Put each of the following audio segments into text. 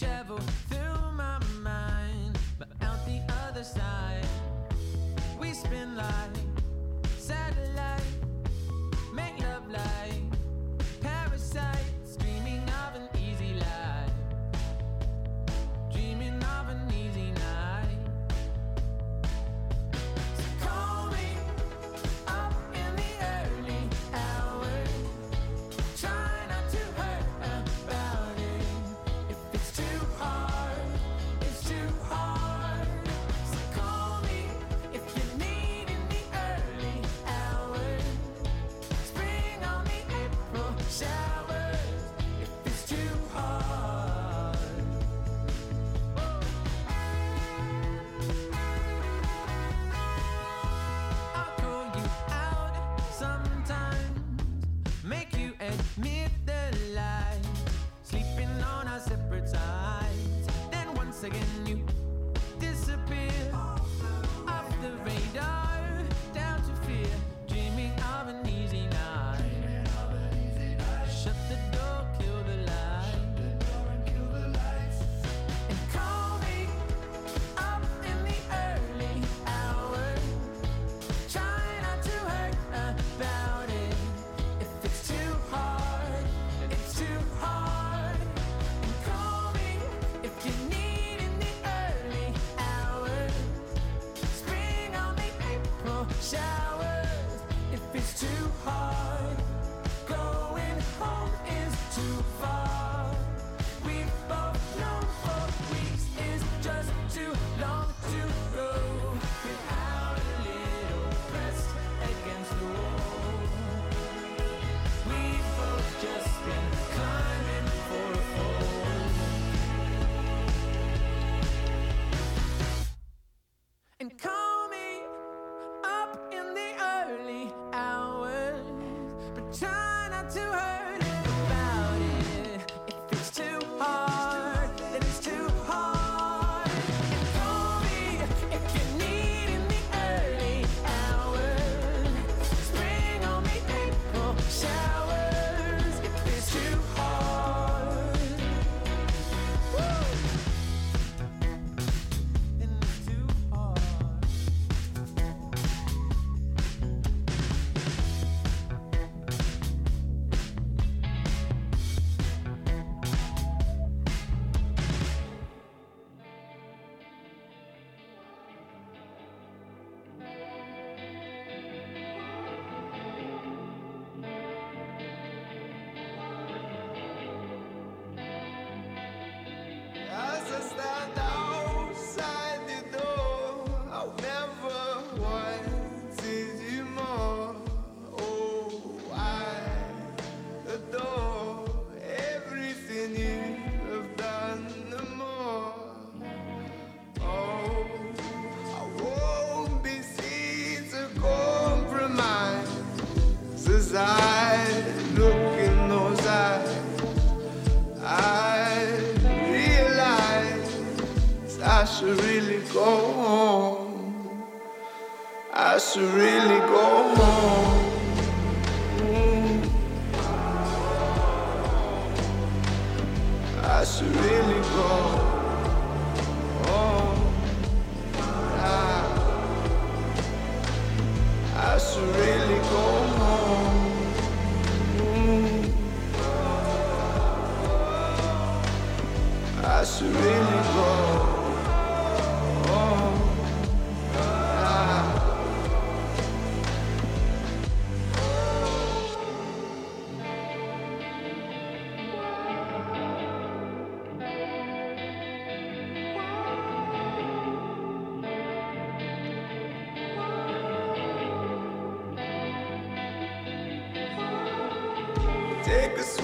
travel through my mind, but out the other side, we spin like. niggas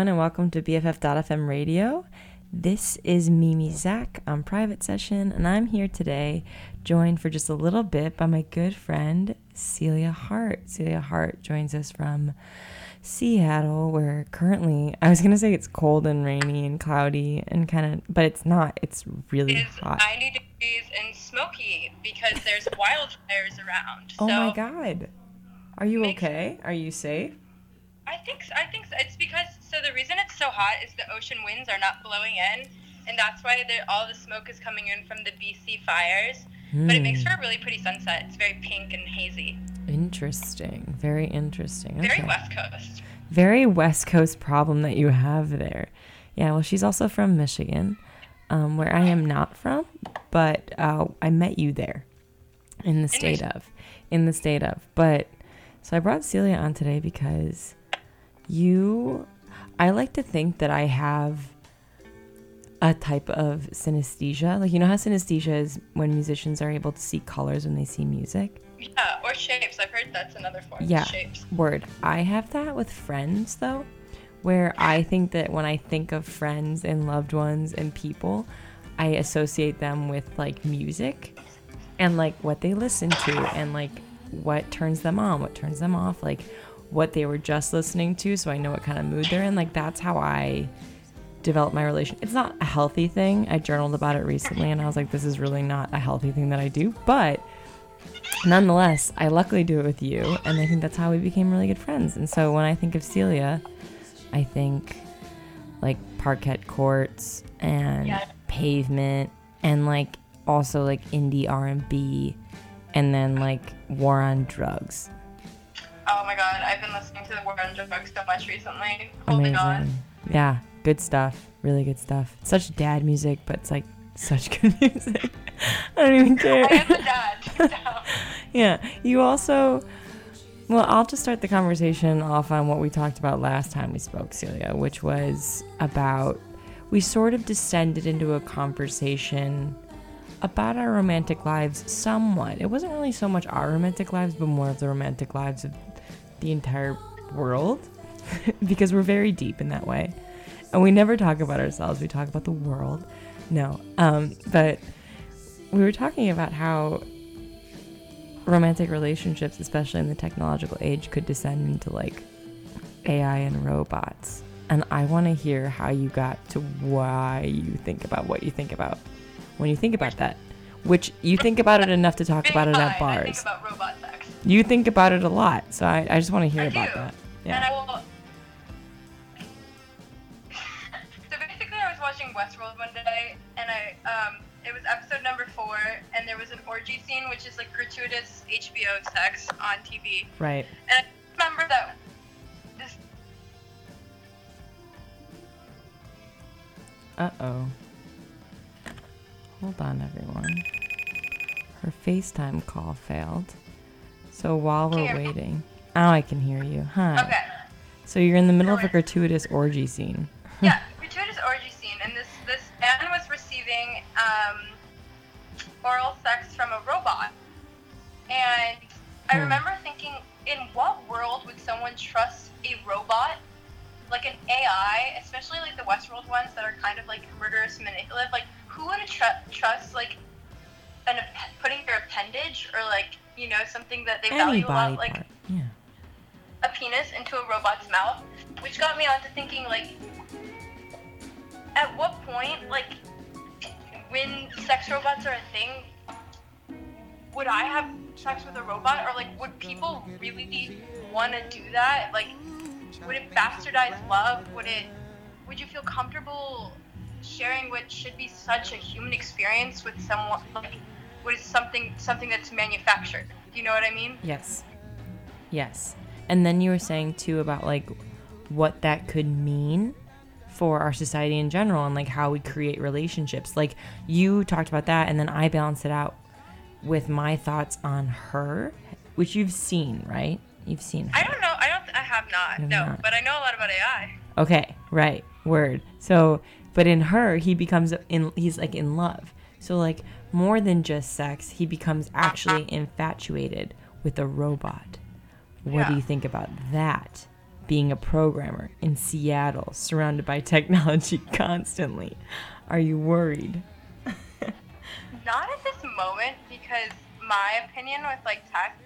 everyone, and welcome to BFF.FM radio. This is Mimi Zach on Private Session, and I'm here today, joined for just a little bit by my good friend Celia Hart. Celia Hart joins us from Seattle, where currently I was gonna say it's cold and rainy and cloudy and kind of, but it's not. It's really It's hot. 90 degrees and smoky because there's wildfires around. Oh so my god, are you okay? Are you safe? I think so. I think so. it's because so the reason it's so hot is the ocean winds are not blowing in, and that's why all the smoke is coming in from the BC fires. But it makes Hmm. for a really pretty sunset. It's very pink and hazy. Interesting. Very interesting. Very West Coast. very West Coast problem that you have there. Yeah, well, she's also from Michigan, um, where I am not from, but uh, I met you there in the state Mich- of. In the state of. But so I brought Celia on today because you, I like to think that I have a type of synesthesia. Like, you know how synesthesia is when musicians are able to see colors when they see music? Yeah, or shapes. I've heard that's another form. Yeah. Shapes. Word. I have that with friends though, where I think that when I think of friends and loved ones and people, I associate them with like music and like what they listen to and like what turns them on, what turns them off, like what they were just listening to so I know what kind of mood they're in. Like that's how I develop my relation. It's not a healthy thing. I journaled about it recently and I was like this is really not a healthy thing that I do, but nonetheless, I luckily do it with you, and I think that's how we became really good friends. And so when I think of Celia, I think like parquet courts and Yeah. pavement, and like also like indie R and B, and then like war on drugs. Oh my god, I've been listening to the War on Drugs so much recently. Oh Holding on. Amazing. Yeah, good stuff. Really good stuff. Such dad music, but it's like such good music. I don't even care. I am the dad. Yeah. You also, well, I'll just start the conversation off on what we talked about last time we spoke, Celia, which was about we sort of descended into a conversation about our romantic lives somewhat. It wasn't really so much our romantic lives, but more of the romantic lives of the entire world because we're very deep in that way. And we never talk about ourselves, we talk about the world. No. Um, but we were talking about how romantic relationships, especially in the technological age, could descend into like AI and robots. And I want to hear how you got to why you think about what you think about when you think about that. Which you think about it enough to talk about it at fine. I think bars. About robot sex. You think about it a lot, so I, I just want to hear I about do. that. And Yeah. I will. so basically, I was watching Westworld one day, and I um, it was episode number four, and there was an orgy scene, which is like gratuitous HBO sex on TV. Right. And I remember that this Uh oh. Hold on, everyone. Her FaceTime call failed. So while we're you hear me? waiting, now I can hear you. Hi. okay. So you're in the middle of a gratuitous orgy scene. yeah, gratuitous orgy scene, and this this man was receiving um, oral sex from a robot, and I Hmm. remember thinking, in what world would someone trust a robot, like an AI, especially like the Westworld ones that are kind of like murderous, manipulative? Like, who would tr- trust like an putting their appendage or like you know something that they Any value a lot, like. Yeah. a penis into a robot's mouth, which got me onto thinking like, at what point, like, when sex robots are a thing, would I have sex with a robot, or like, would people really want to do that? Like, would it bastardize love? Would it? Would you feel comfortable sharing what should be such a human experience with someone like? What is something something that's manufactured? Do you know what I mean? Yes. Yes. And then you were saying too about like what that could mean for our society in general and like how we create relationships. Like you talked about that and then I balanced it out with my thoughts on her, which you've seen, right? You've seen her. I don't know. I don't. I have not. No, not. but I know a lot about AI. Okay, right. Word. So, but in her, he becomes in he's like in love. So like more than just sex, he becomes ah, actually ah. infatuated with a robot. What do you think about that being a programmer in Seattle, surrounded by technology constantly? Are you worried? Not at this moment because my opinion with like tech,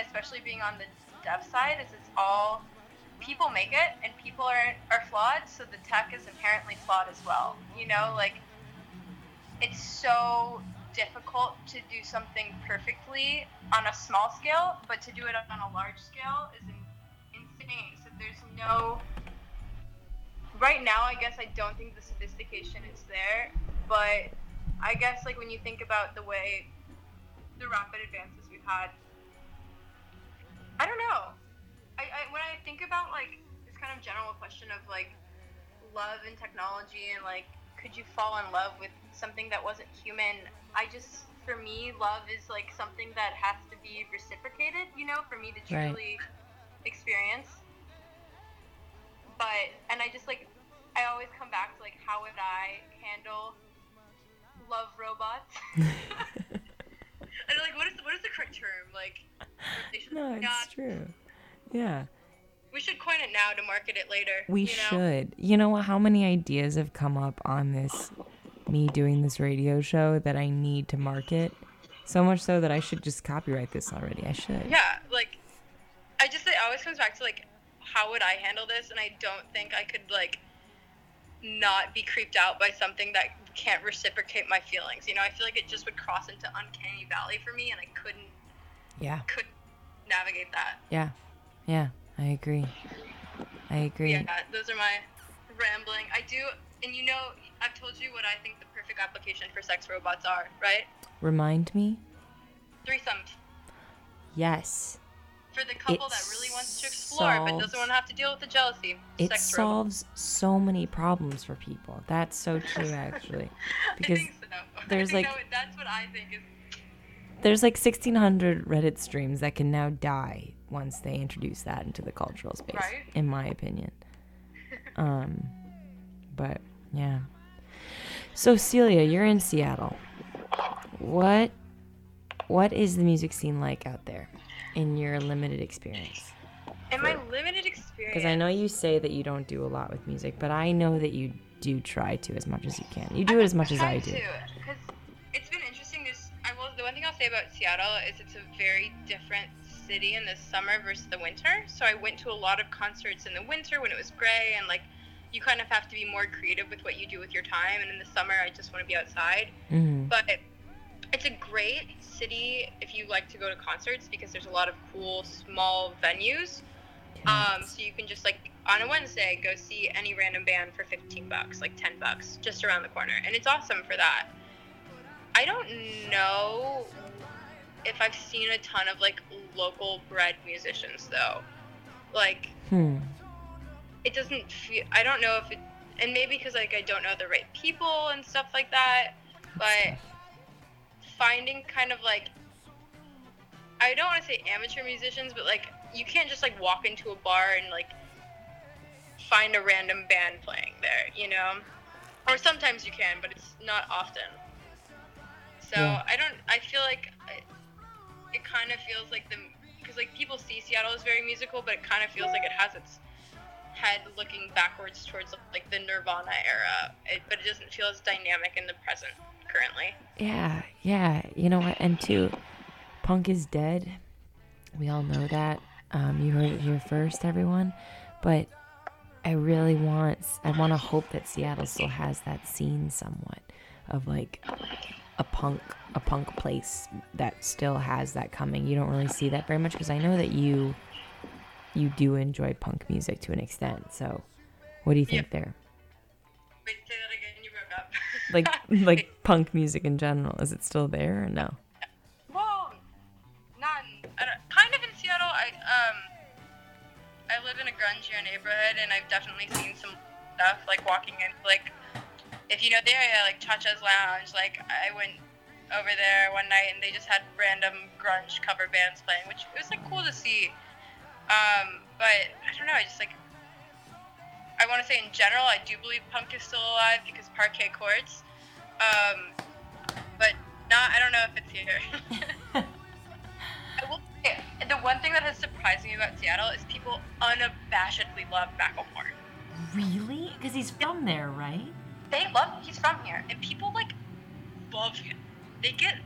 especially being on the dev side, is it's all people make it and people are are flawed, so the tech is inherently flawed as well. You know, like it's so difficult to do something perfectly on a small scale, but to do it on a large scale is insane. So there's no right now I guess I don't think the sophistication is there, but I guess like when you think about the way the rapid advances we've had, I don't know. I, I when I think about like this kind of general question of like love and technology and like could you fall in love with something that wasn't human? I just for me love is like something that has to be reciprocated, you know, for me to Right. truly experience. But and I just like I always come back to like how would I handle love robots? and like what is, the, what is the correct term? Like No, it's true. Yeah. we should coin it now to market it later. We you know? should. You know? How many ideas have come up on this, me doing this radio show that I need to market? So much so that I should just copyright this already. I should. Yeah, like I just it always comes back to like how would I handle this and I don't think I could like not be creeped out by something that can't reciprocate my feelings. You know, I feel like it just would cross into uncanny valley for me and I couldn't Yeah. could navigate that. Yeah. Yeah. I agree. I agree. Yeah, those are my rambling. I do and you know, I've told you what I think the perfect application for sex robots are, right? Remind me? Threesomes. Yes. For the couple It that really wants to explore but doesn't want to have to deal with the jealousy. It sex robots. solves so many problems for people. That's so true, actually. Because so. there's, like- that- that's what I think is. there's like 1,600 Reddit streams that can now die once they introduce that into the cultural space, Right. in my opinion. Um, but yeah. So Celia, you're in Seattle. What what is the music scene like out there in your limited experience? In my limited experience, Because I know you say that you don't do a lot with music, but I know that you do try to as much as you can. You do it as much as I do. Because it's been interesting. This, I will. The one thing I'll say about Seattle is it's a very different city in the summer versus the winter. So I went to a lot of concerts in the winter when it was gray, and like you kind of have to be more creative with what you do with your time. And in the summer, I just want to be outside. hmm But it's a great city if you like to go to concerts because there's a lot of cool small venues. Um, so you can just like on a Wednesday go see any random band for 15 bucks, like 10 bucks, just around the corner, and it's awesome for that. I don't know if I've seen a ton of like local bred musicians though. Like Hmm. It doesn't feel. I don't know if it, and maybe because like I don't know the right people and stuff like that. But finding kind of like I don't want to say amateur musicians, but like you can't just like walk into a bar and like find a random band playing there, you know? Or sometimes you can, but it's not often. So Yeah. I don't. I feel like I- it kind of feels like the because like people see Seattle as very musical, but it kind of feels like it has its head looking backwards towards like the Nirvana era, it, but it doesn't feel as dynamic in the present currently. Yeah, yeah. You know what? And two, punk is dead. We all know that. Um, you heard it here first, everyone. But I really want, I want to hope that Seattle still has that scene somewhat of like a punk, a punk place that still has that coming. You don't really see that very much because I know that you, you do enjoy punk music to an extent. So, what do you think there? Wait, say that again. You broke up. Like, like punk music in general, is it still there or no? Well, not I kind of in Seattle. I um, I live in a grungier neighborhood, and I've definitely seen some stuff like walking in. Like, if you know the area, like Chacha's Lounge. Like, I went over there one night, and they just had random grunge cover bands playing, which it was like cool to see. Um, but I don't know. I just like. I want to say in general, I do believe punk is still alive because Parquet Courts. Um, but not. I don't know if it's here. I will say, the one thing that has surprised me about Seattle is people unabashedly love Macklemore. Really? Because he's from there, right? They love he's from here, and people like love him. They get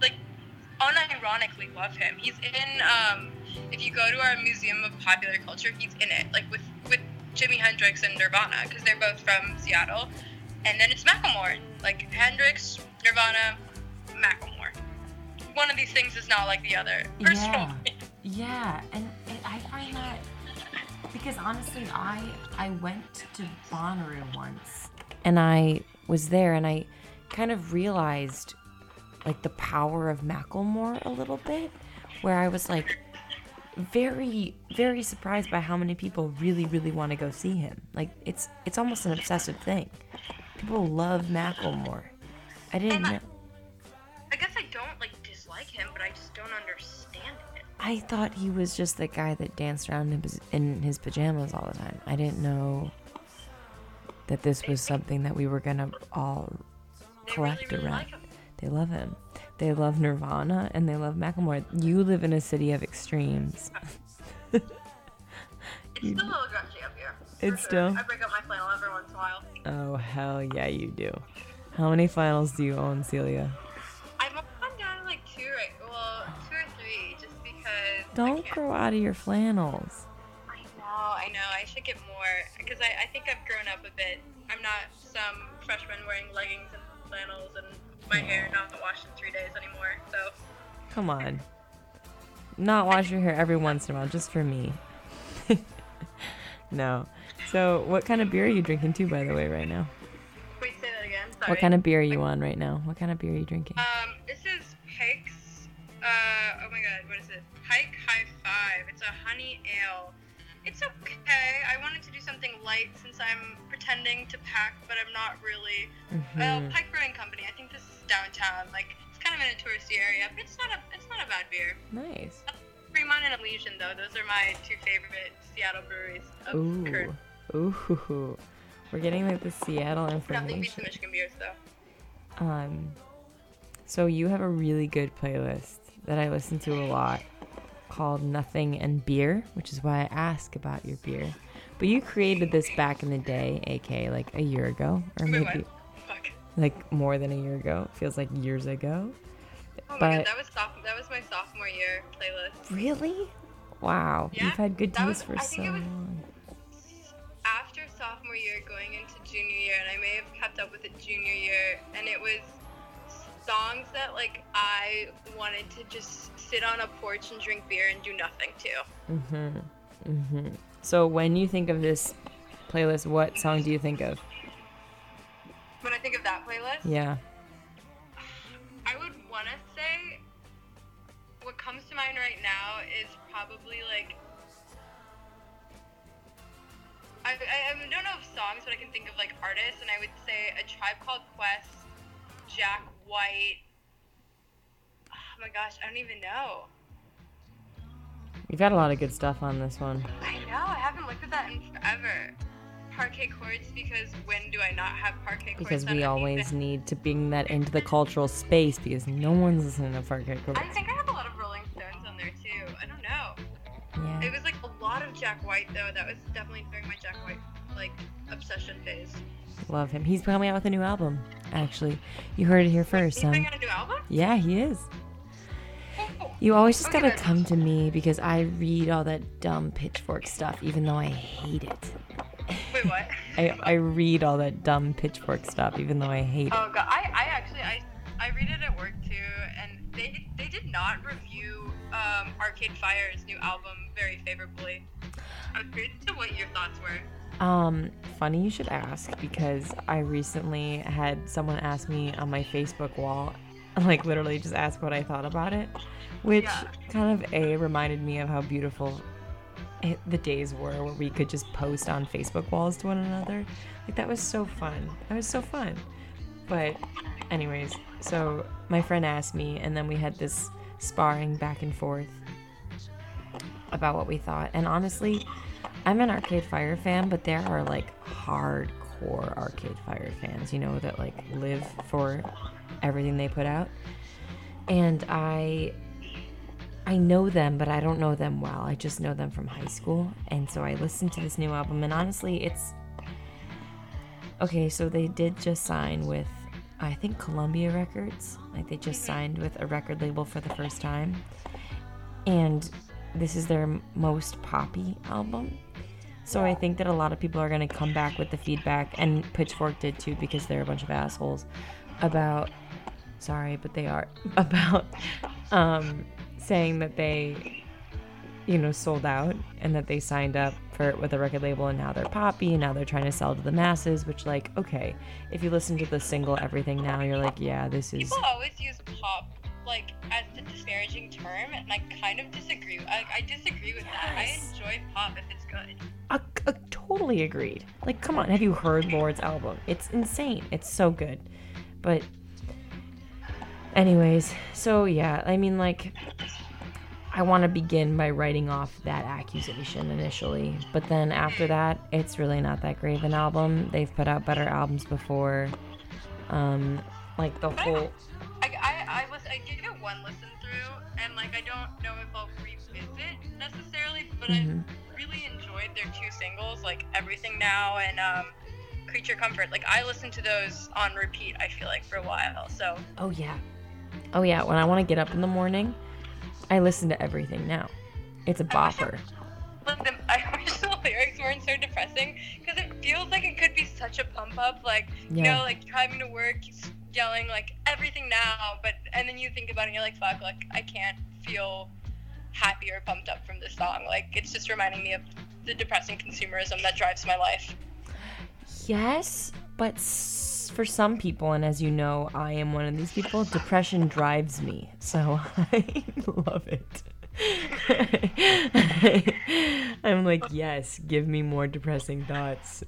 like unironically love him. He's in um if you go to our Museum of Popular Culture, he's in it like with with Jimi Hendrix and Nirvana because they're both from Seattle. And then it's Macklemore, like Hendrix, Nirvana, Macklemore. One of these things is not like the other. Personally. Yeah, and it, I find that because honestly, I I went to Bonnaroo once, and I was there, and I kind of realized like the power of Macklemore a little bit, where I was like very very surprised by how many people really really want to go see him. Like it's it's almost an obsessive thing. People love Macklemore. I didn't I- know. I guess I don't like dislike him, but I just don't understand it. I thought he was just the guy that danced around in his, in his pajamas all the time. I didn't know that this was something that we were gonna all collect really, really around. like. They love him. They love Nirvana and they love Macklemore. You live in a city of extremes. It's still a little grungy up here. It's sure. still- I break up my flannel every once in a while. Oh hell yeah, you do. How many flannels do you own, Celia? I'm up and down like two right, well, two or three, just because. Don't grow out of your flannels. I know, I know. I should get more because I, I think I've grown up a bit. I'm not some freshman wearing leggings and flannels and my hair not washed in three days anymore. So Come on. Not wash your hair every once in a while, just for me. no. So, what kind of beer are you drinking too, by the way, right now? wait, say that again. Sorry. What kind of beer are you on right now? What kind of beer are you drinking? Um, this is Pike's. Uh, oh my God, what is it? Pike High Five. It's a honey ale. It's okay. I wanted to do something light since I'm pretending to pack, but I'm not really. Well, Mhm. Pike Brewing Company. I think this is downtown. Like it's kind of in a touristy area, but it's not a it's not a bad beer. Nice. Fremont and Elysian though, those are my two favorite Seattle breweries of Ooh. current. Ooh. We're getting like the Seattle Nothing beats the information. Michigan beers though. Um, so you have a really good playlist that I listen to a lot called Nothing and Beer, which is why I ask about your beer. But you created this back in the day, aka like a year ago, or maybe. Like more than a year ago. Feels like years ago. Oh my But- god, that was soph- that was my sophomore year playlist. Really? Wow, Yeah, you've had good taste for I so think it was- long. after sophomore year going into junior year and i may have kept up with it junior year and it was songs that like i wanted to just sit on a porch and drink beer and do nothing to Mhm. Mhm. So when you think of this playlist, what song do you think of? Playlist Yeah. i would want to say what comes to mind right now is probably like I, I, I don't know of songs, but I can think of like artists, and I would say a tribe called Quest, Jack White. Oh my gosh, I don't even know. You've got a lot of good stuff on this one. I know, I haven't looked at that in forever. Parquet courts, because when do I not have parquet courts? Because we always season? need to bring that into the cultural space because no one's listening to Parquet Courts. I think I have a lot of Rolling Stones on there too. I don't know. Yeah. It was like a lot of Jack White though. That was definitely during my Jack White like obsession phase. Love him. He's coming out with a new album, actually. You heard it here first. He's Um, out a new album? yeah, he is. Oh, You always just Okay, gotta come to me because I read all that dumb pitchfork stuff, even though I hate it. Wait, what? I, I read all that dumb pitchfork stuff, even though I hate it. Oh god, I, I actually I I read it at work too, and they they did not review um, Arcade Fire's new album very favorably. I was curious to what your thoughts were. Um, funny you should ask because I recently had someone ask me on my Facebook wall, like literally just ask what I thought about it, which Yeah. kind of a reminded me of how beautiful the days were where we could just post on Facebook walls to one another. Like that was so fun. That was so fun. But, anyways, so my friend asked me, and then we had this sparring back and forth about what we thought. And honestly, I'm an Arcade Fire fan, but there are like hardcore Arcade Fire fans, you know, that like live for everything they put out. And I I know them, but I don't know them well. I just know them from high school. And so I listened to this new album, and honestly, it's. Okay, so they did just sign with, I think, Columbia Records. Like, they just signed with a record label for the first time. And this is their most poppy album. So I think that a lot of people are going to come back with the feedback, and Pitchfork did too, because they're a bunch of assholes, about. Sorry, but they are. About um, saying that they, you know, sold out and that they signed up for it with a record label and now they're poppy and now they're trying to sell to the masses. Which, like, okay, if you listen to the single Everything Now, you're like, yeah, this is. People always use pop like as the disparaging term, and I kind of disagree. I, I disagree with that. I enjoy pop if it's good. Uh, uh, totally agreed. Like, come on, have you heard Lorde's album? It's insane. It's so good. But, anyways, so yeah, I mean, like, I want to begin by writing off that accusation initially. But then after that, it's really not that great of an album. They've put out better albums before. Um, like, the whole. I, I, I was I gave it one listen through, and like I don't know if I'll revisit necessarily, but Mhm. I really enjoyed their two singles, like Everything Now and um, Creature Comfort. Like I listened to those on repeat. I feel like for a while. So Oh, yeah. Oh, yeah. When I want to get up in the morning, I listen to everything now. It's a bopper. The, I wish the lyrics weren't so depressing because it feels like it could be such a pump up, like you know, like driving to work, yelling like everything now, but and then you think about it, and you're like, fuck, like I can't feel happy or pumped up from this song. Like it's just reminding me of the depressing consumerism that drives my life. Yes, but for some people, and as you know, I am one of these people, depression drives me. So I love it. I'm like, yes, give me more depressing thoughts.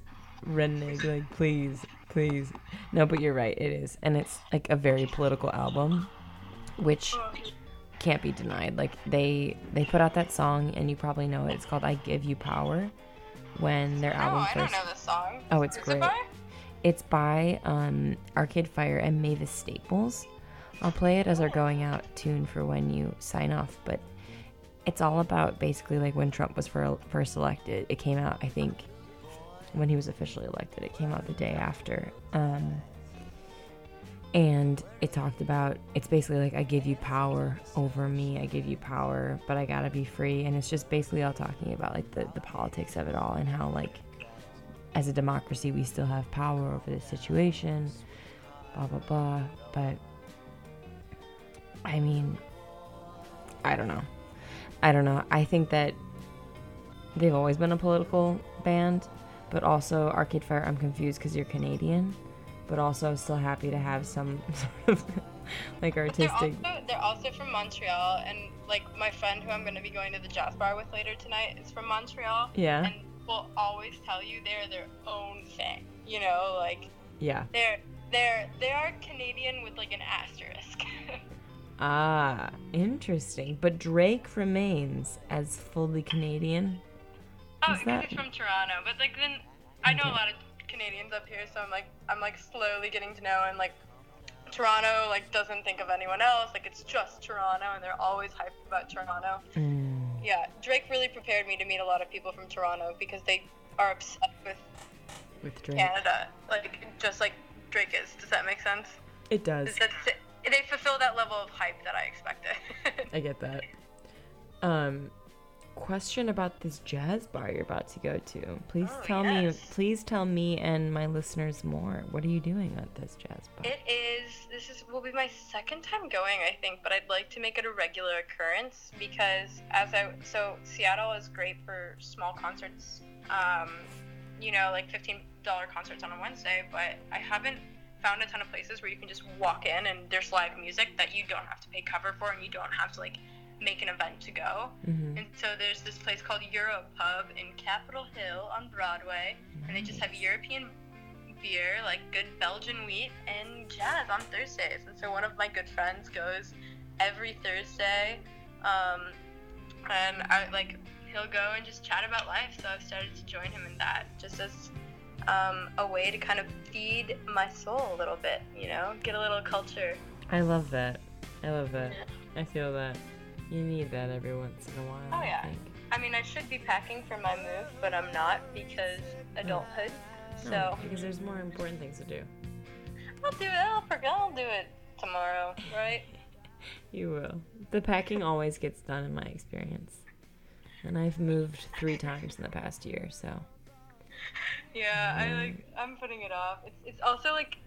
Reneg, like, please, please. No, but you're right, it is. And it's like a very political album, which can't be denied. Like they they put out that song and you probably know it. It's called I Give You Power when their album Oh, album I don't know this song. Oh, it's great. It? It's by um, Arcade Fire and Mavis Staples. I'll play it as our going out tune for when you sign off, but it's all about basically like when Trump was first elected. It came out, I think, when he was officially elected. It came out the day after. Um, and it talked about it's basically like I give you power over me, I give you power, but I gotta be free. And it's just basically all talking about like the, the politics of it all and how like as a democracy, we still have power over the situation, blah, blah, blah. But, I mean, I don't know. I don't know. I think that they've always been a political band, but also Arcade Fire, I'm confused because you're Canadian, but also I'm still happy to have some sort of like They're artistic. also they're also from Montreal, and like my friend who I'm gonna be going to the jazz bar with later tonight is from Montreal. Yeah. And will always tell you they're their own thing. You know, like Yeah. they're they're they are Canadian with like an asterisk. Ah, interesting. But Drake remains as fully Canadian. oh, because that- he's from Toronto. But like then I know Okay. a lot of Canadians up here, so I'm like I'm like slowly getting to know and like Toronto like doesn't think of anyone else. Like it's just Toronto, and they're always hyped about Toronto. Mm. Yeah, Drake really prepared me to meet a lot of people from Toronto because they are obsessed with With Drake. Canada, like just like Drake is. Does that make sense? It does. That they fulfill that level of hype that I expected. I get that. Um, question about this jazz bar you're about to go to. Please Oh, tell yes. me. Please tell me and my listeners more. What are you doing at this jazz bar? it is. This is will be my second time going, I think, but I'd like to make it a regular occurrence because as I so Seattle is great for small concerts. Um, you know, like fifteen dollar concerts on a Wednesday, but I haven't found a ton of places where you can just walk in and there's live music that you don't have to pay cover for and you don't have to like make an event to go. hmm And so there's this place called Euro Pub in Capitol Hill on Broadway, and they just have European beer, like good Belgian wheat, and jazz on Thursdays. And so one of my good friends goes every Thursday, um, and I like he'll go and just chat about life. So I've started to join him in that, just as um, a way to kind of feed my soul a little bit, you know, get a little culture. I love that. I love that. I feel that. You need that every once in a while. Oh, I yeah. think. I mean, I should be packing for my move, but I'm not because adulthood. No, So because there's more important things to do. I'll do it. I'll forget. I'll do it tomorrow, right? You will. The packing always gets done in my experience. And I've moved three times in the past year, so. Yeah, I like. I'm putting it off. It's it's also like,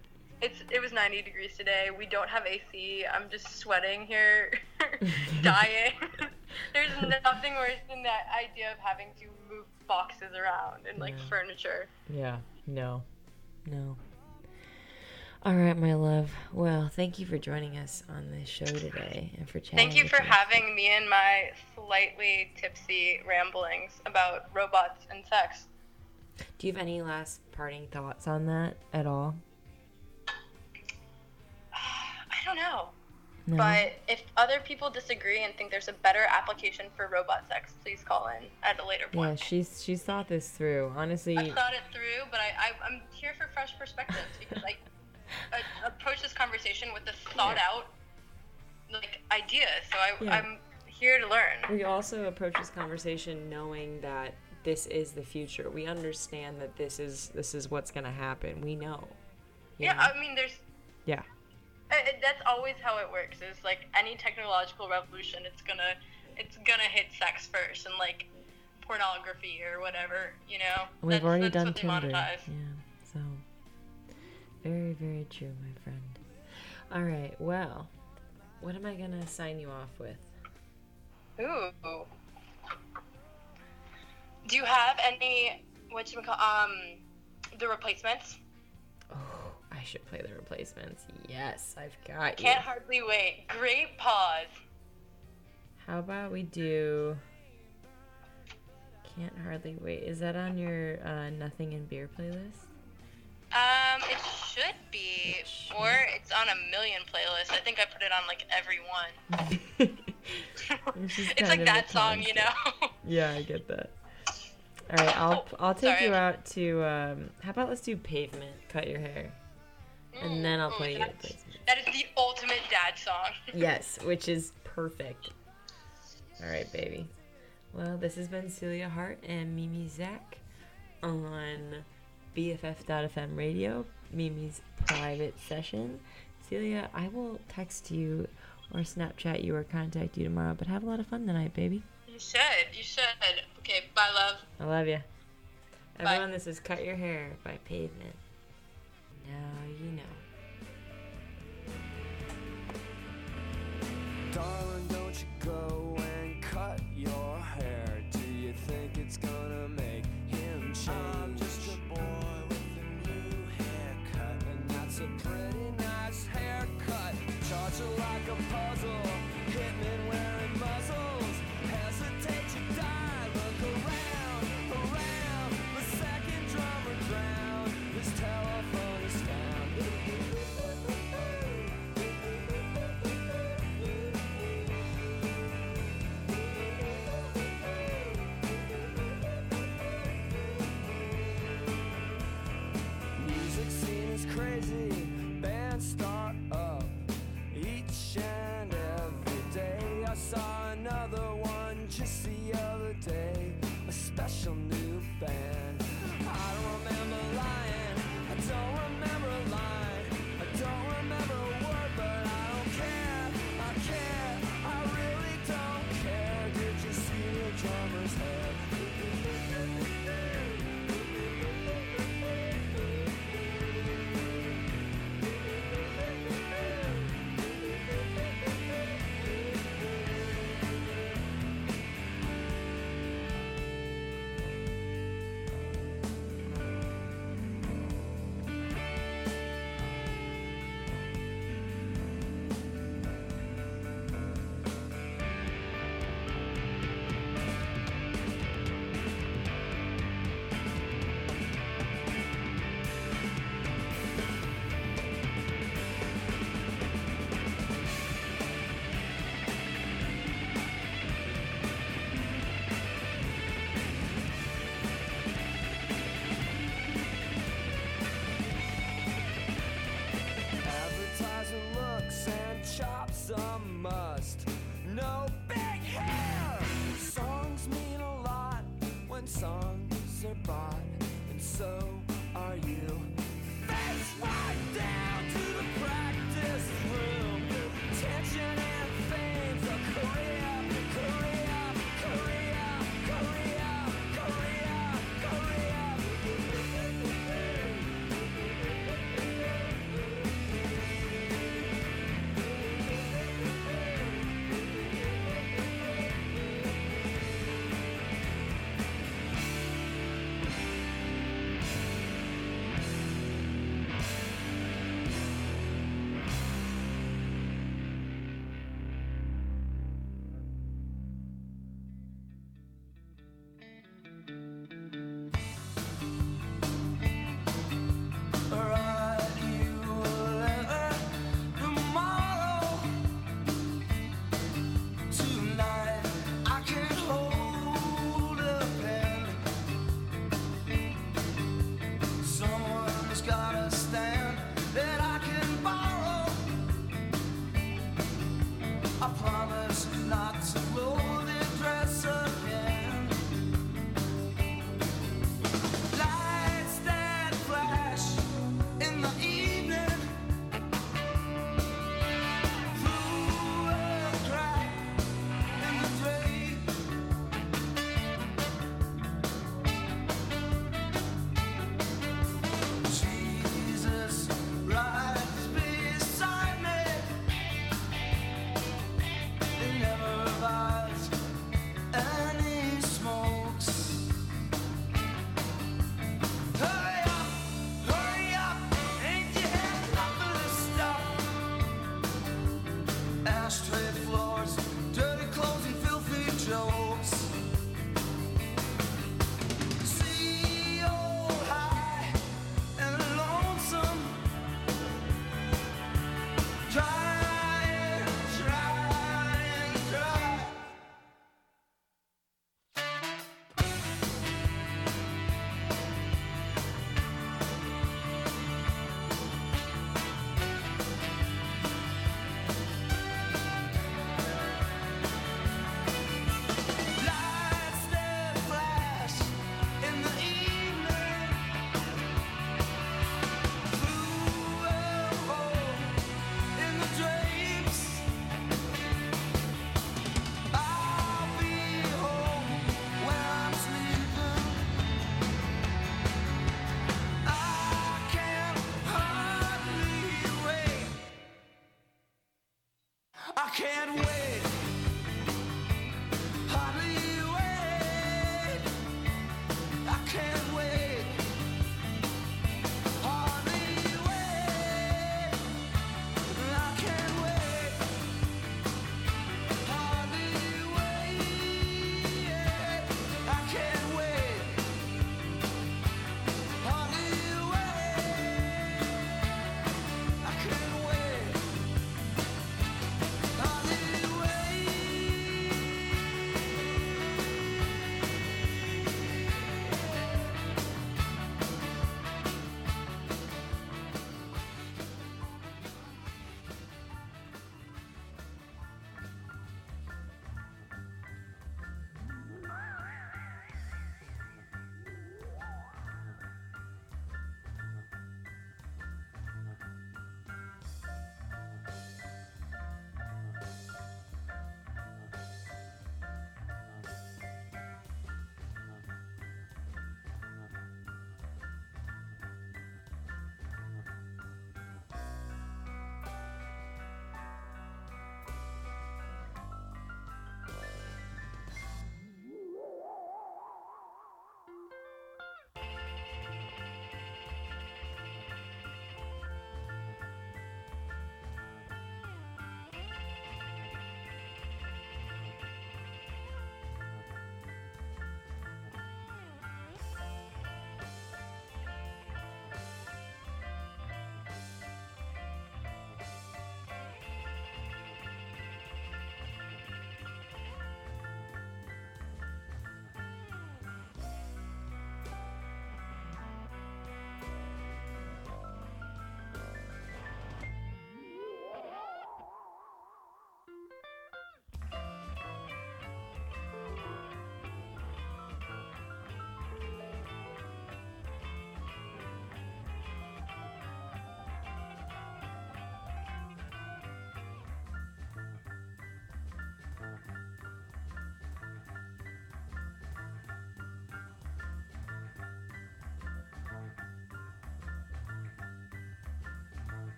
it's it was 90 degrees today. We don't have AC. I'm just sweating here, dying. There's nothing worse than that idea of having to move boxes around and like Yeah. furniture. Yeah, no. No. All right, my love. Well, thank you for joining us on this show today and for chatting. Thank you for us. having me and my slightly tipsy ramblings about robots and sex. Do you have any last parting thoughts on that at all? I don't know. No. But if other people disagree and think there's a better application for robot sex, please call in at a later yeah, point. she's she's thought this through. Honestly, I've thought it through, but I, I, I'm here for fresh perspectives because I, I approach this conversation with a thought out like idea. So I, Yeah. I'm here to learn. we also approach this conversation knowing that this is the future. We understand that this is this is what's gonna happen. We know. Yeah, know? I mean, there's yeah. I- I- that's always how it works. Is like any technological revolution, it's gonna it's gonna hit sex first and like pornography or whatever. You know, We've that's, already that's done Tinder. monetize. Yeah. So very, very true, my friend. All right. Well, what am I gonna sign you off with? Ooh. Do you have any what you call um the replacements? Oh, I should play the replacements. Yes, I've got you. Can't hardly wait. Great pause. How about we do? Can't hardly wait. Is that on your uh, nothing and beer playlist? Um, it should be, It should. or it's on a million playlists. I think I put it on like every one. It's like that song, you know. yeah, I get that. All right, I'll I'll take sorry. you out to. Um, how about let's do pavement? Cut your hair, and then I'll play you that's- mm-hmm. That is the ultimate dad song. Yes, which is perfect. All right, baby. Well, this has been Celia Hart and Mimi Zach on BFF.fm radio, Mimi's private session. Celia, I will text you or Snapchat you or contact you tomorrow, but have a lot of fun tonight, baby. You should. You should. Okay. Bye, love. I love you. Everyone, this is Cut Your Hair by Pavement. Now you know. Darling, don't you go and cut your hair. Do you think it's gonna make him change? I'm just a boy with a new haircut, and that's a pretty nice haircut. Charge it like a puzzle, hitmen wearing muzzles. Day, a special new band.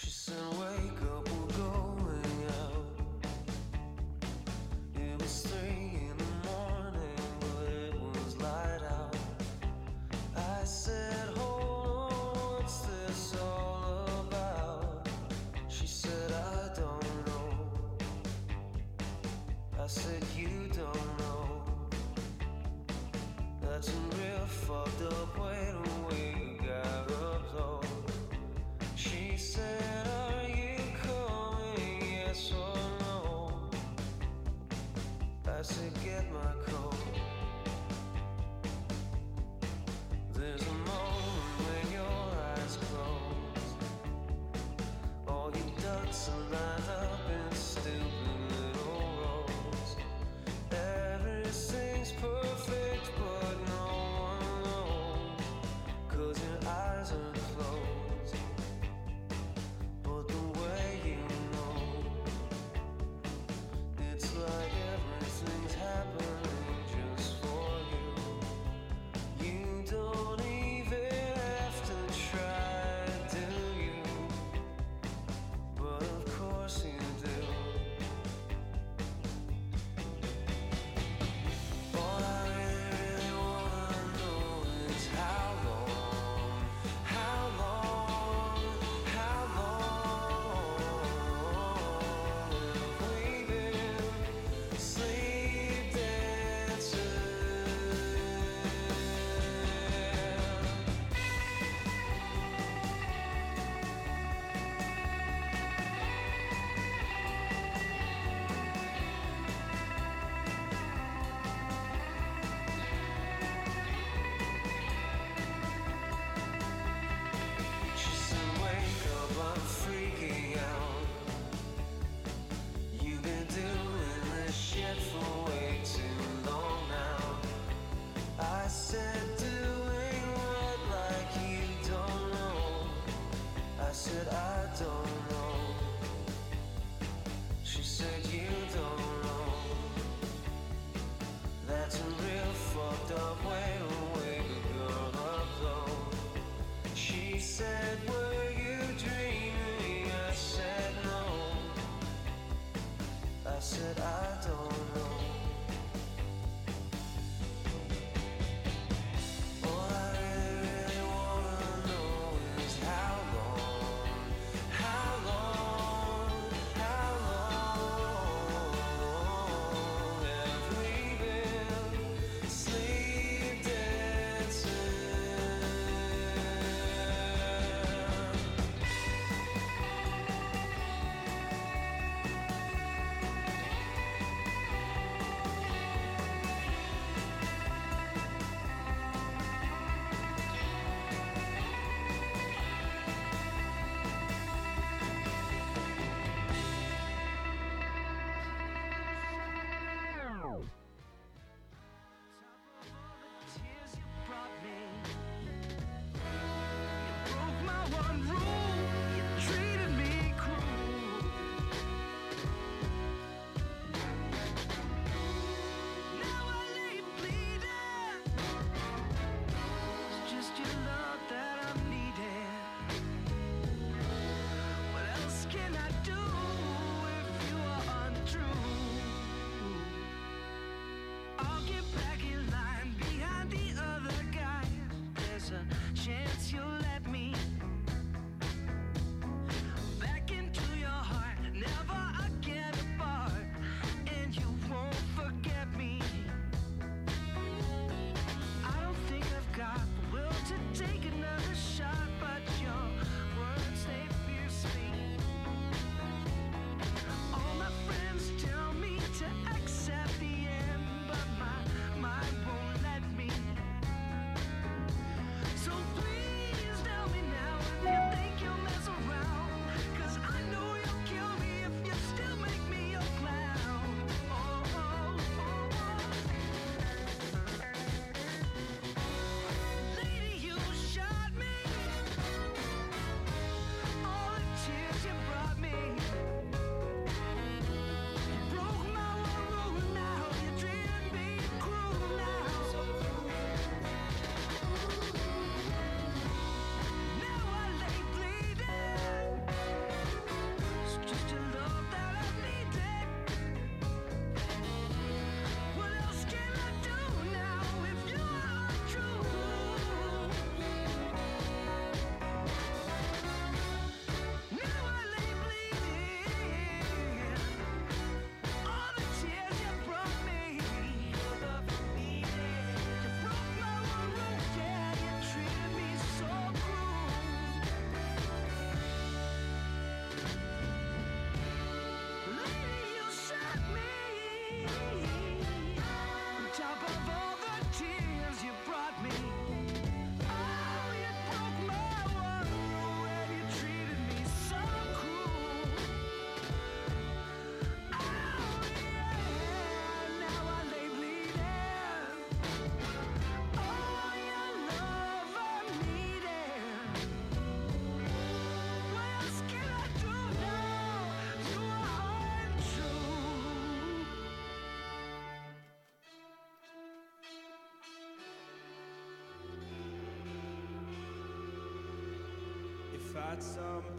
She said, wake up, we're going out. It was three in the morning, but it was light out. I said, hold on, what's this all about? She said, I don't know. I said, you don't know. At some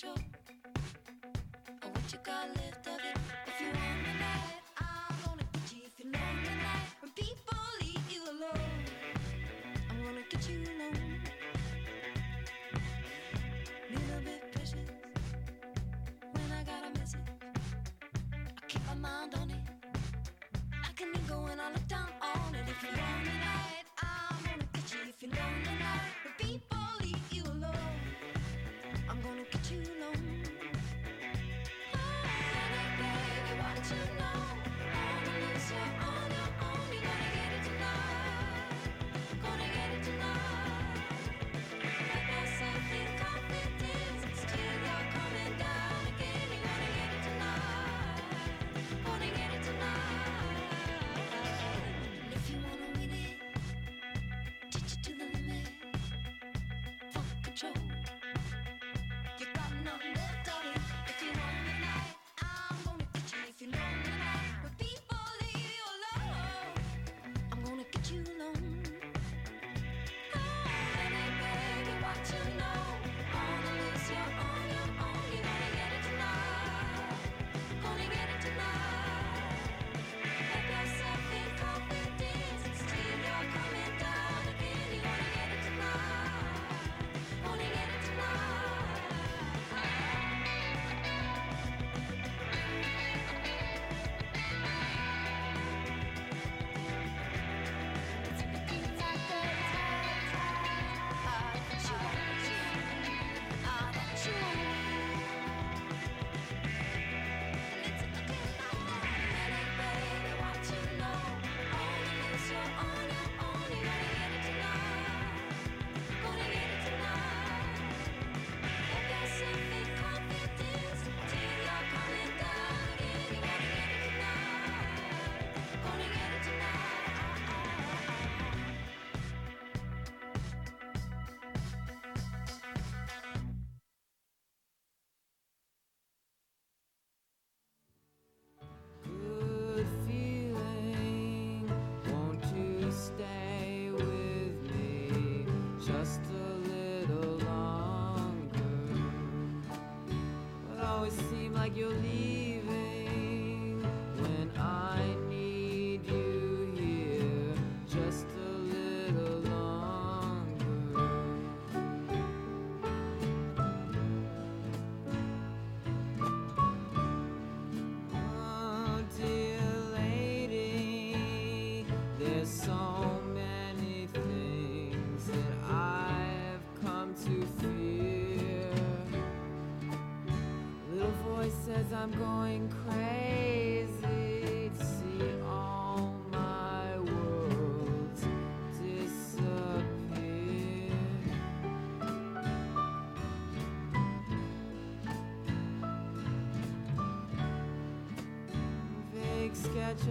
Control. Or oh, what you got left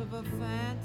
sketch of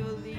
seems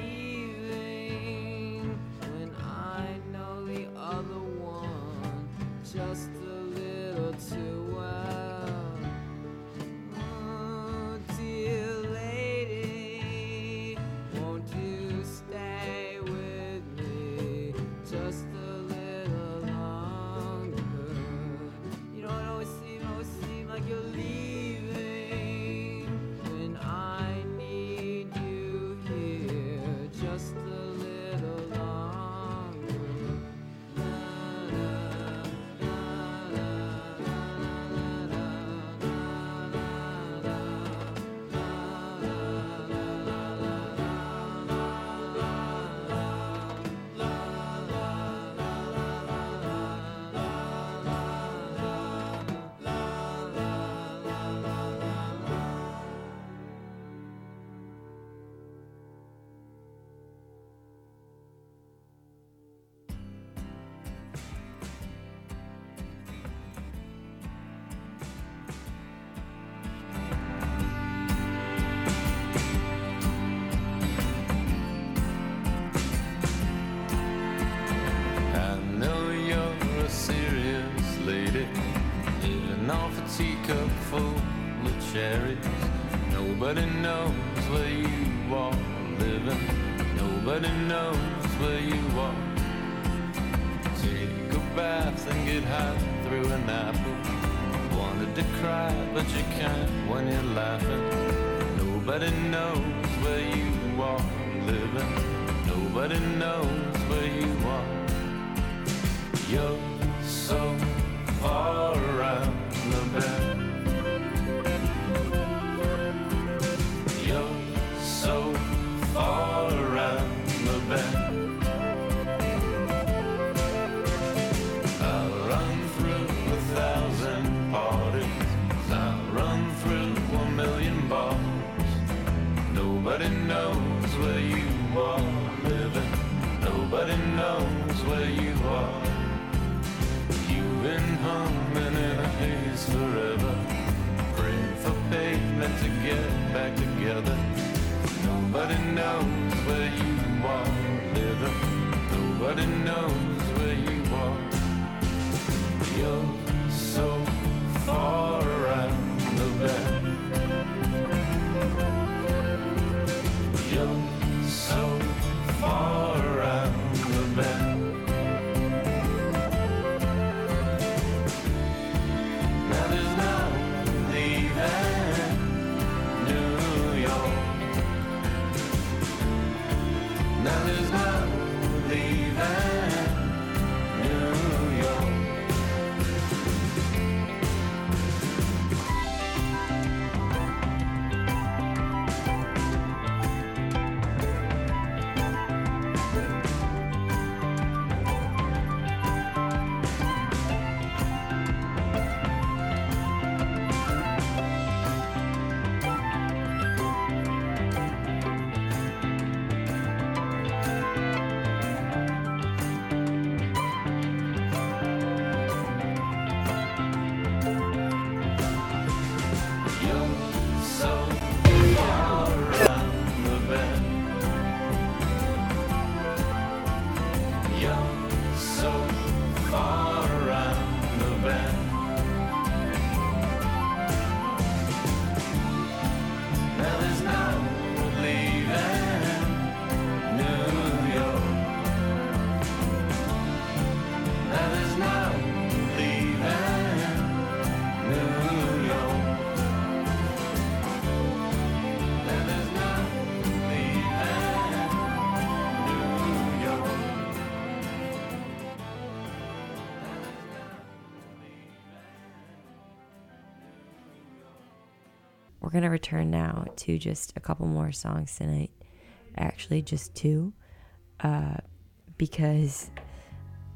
We're going to return now to just a couple more songs tonight. Actually, just two. Uh, because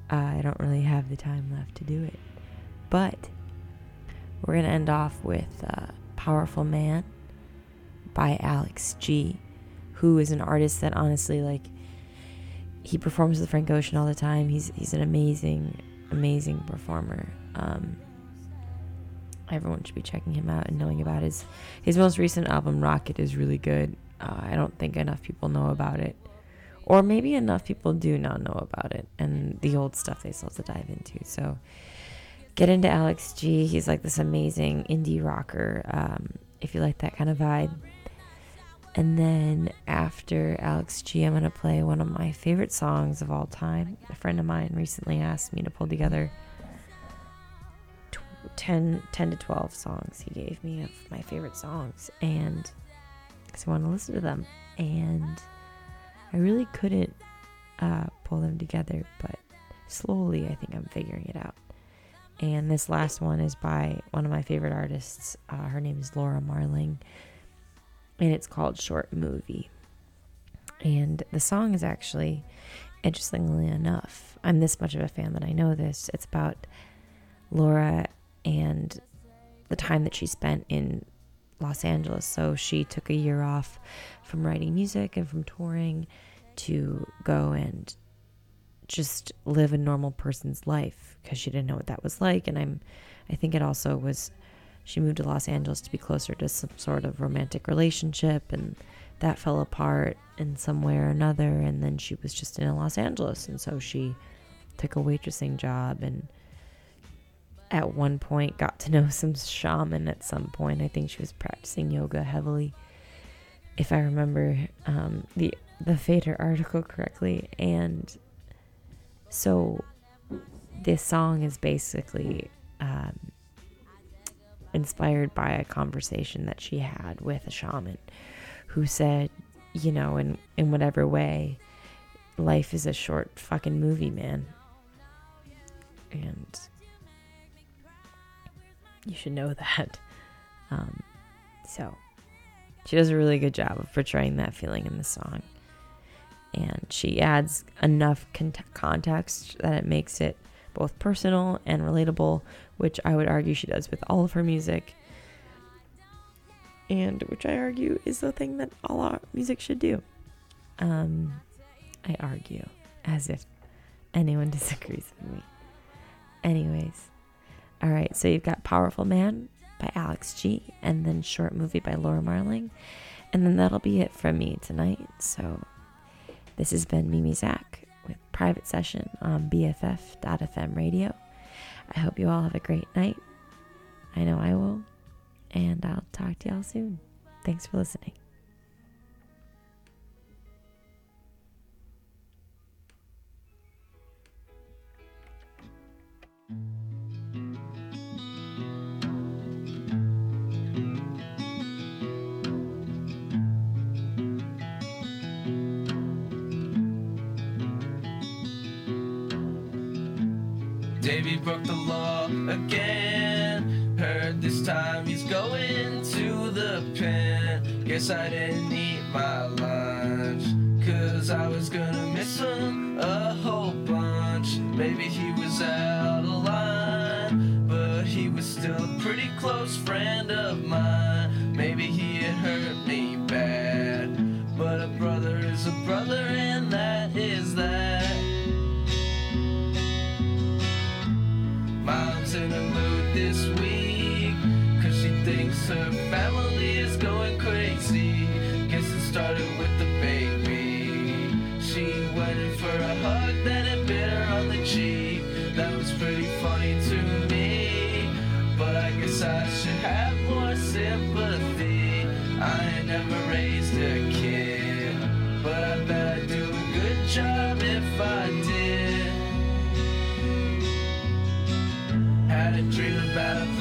I don't really have the time left to do it. But we're going to end off with uh, Powerful Man by Alex G, who is an artist that honestly, like, he performs with Frank Ocean all the time. He's, he's an amazing, amazing performer. Um, everyone should be checking him out and knowing about his his most recent album rocket is really good. Uh, i don't think enough people know about it. Or maybe enough people do not know about it and the old stuff they still have to dive into. So get into alex g. He's like this amazing indie rocker um, if you like that kind of vibe. And then after alex g i'm going to play one of my favorite songs of all time. A friend of mine recently asked me to pull together 10, 10 to 12 songs he gave me of my favorite songs and because I want to listen to them and I really couldn't uh, pull them together but slowly I think I'm figuring it out. And this last one is by one of my favorite artists uh, her name is Laura Marling and it's called Short Movie. And the song is actually interestingly enough I'm this much of a fan that I know this it's about Laura and the time that she spent in Los Angeles. So she took a year off from writing music and from touring to go and just live a normal person's life because she didn't know what that was like. And I'm, I think it also was, she moved to Los Angeles to be closer to some sort of romantic relationship and that fell apart in some way or another. And then she was just in Los Angeles. And so she took a waitressing job and at one point got to know some shaman at some point. I think she was practicing yoga heavily, if I remember um, the the Fader article correctly. And so this song is basically um, inspired by a conversation that she had with a shaman who said, you know, in, in whatever way, life is a short fucking movie, man. And you should know that. Um, so she does a really good job of portraying that feeling in the song. And she adds enough context that it makes it both personal and relatable, which I would argue she does with all of her music. And which I argue is the thing that all our music should do. Um, I argue as if anyone disagrees with me. Anyways, all right, so you've got Powerful Man by Alex G, and then Short Movie by Laura Marling. And then that'll be it from me tonight. So this has been Mimi Zach with Private Session on BFF.FM radio. I hope you all have a great night. I know I will. And I'll talk to y'all soon. Thanks for listening. Davy broke the law again. Heard this time he's going to the pen. Guess I didn't eat my lunch. Cause I was gonna miss him a whole bunch. Maybe he was out of line. But he was still a pretty close friend of mine. Maybe he had hurt me bad. But a brother is a brother, and that is that. In a mood this week. Cause she thinks her family is going crazy. Guess it started with the baby. She went in for a hug Then it bit her on the cheek. That was pretty funny to me. But I guess I should have more sympathy. I ain't never raised a kid But I dream about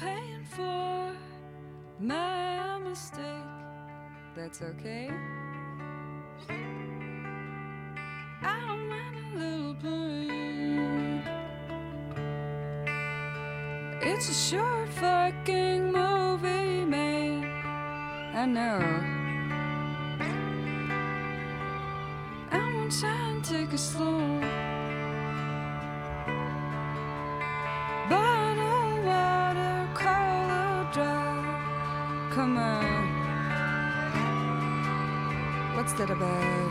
paying for my mistake. That's okay. I don't mind a little pain. It's a short fucking movie, man. I know. I'm on time, take it slow. What's that about?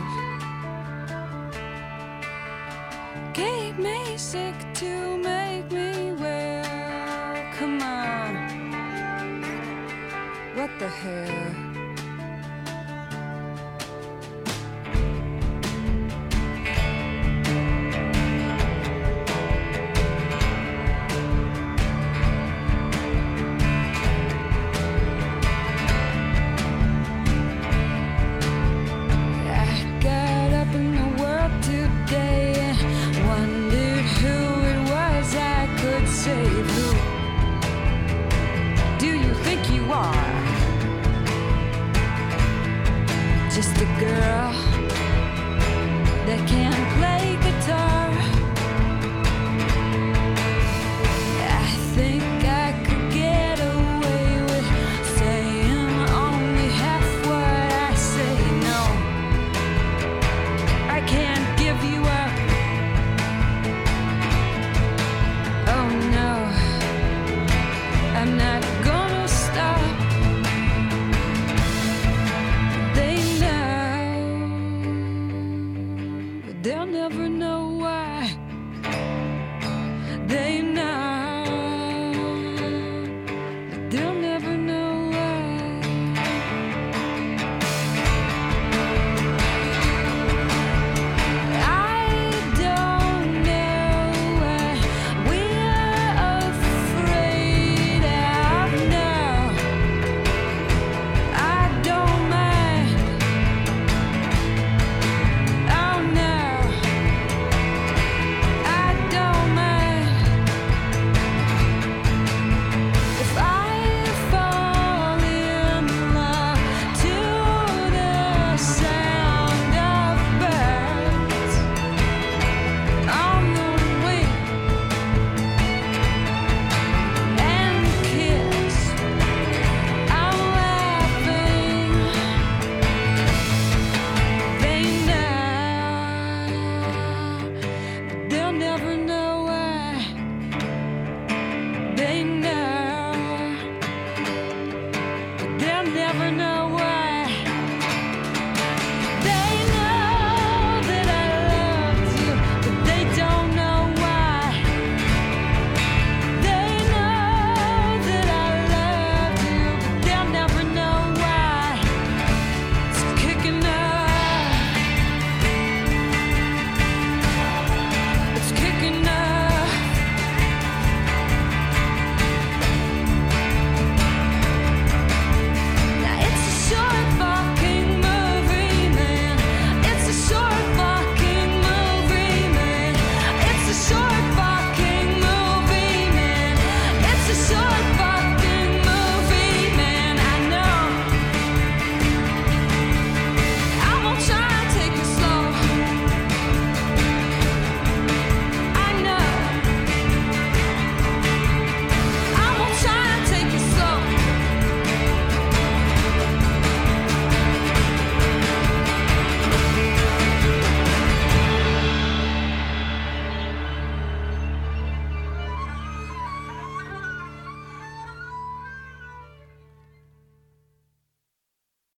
Keep me sick to make me well. Come on. What the hell?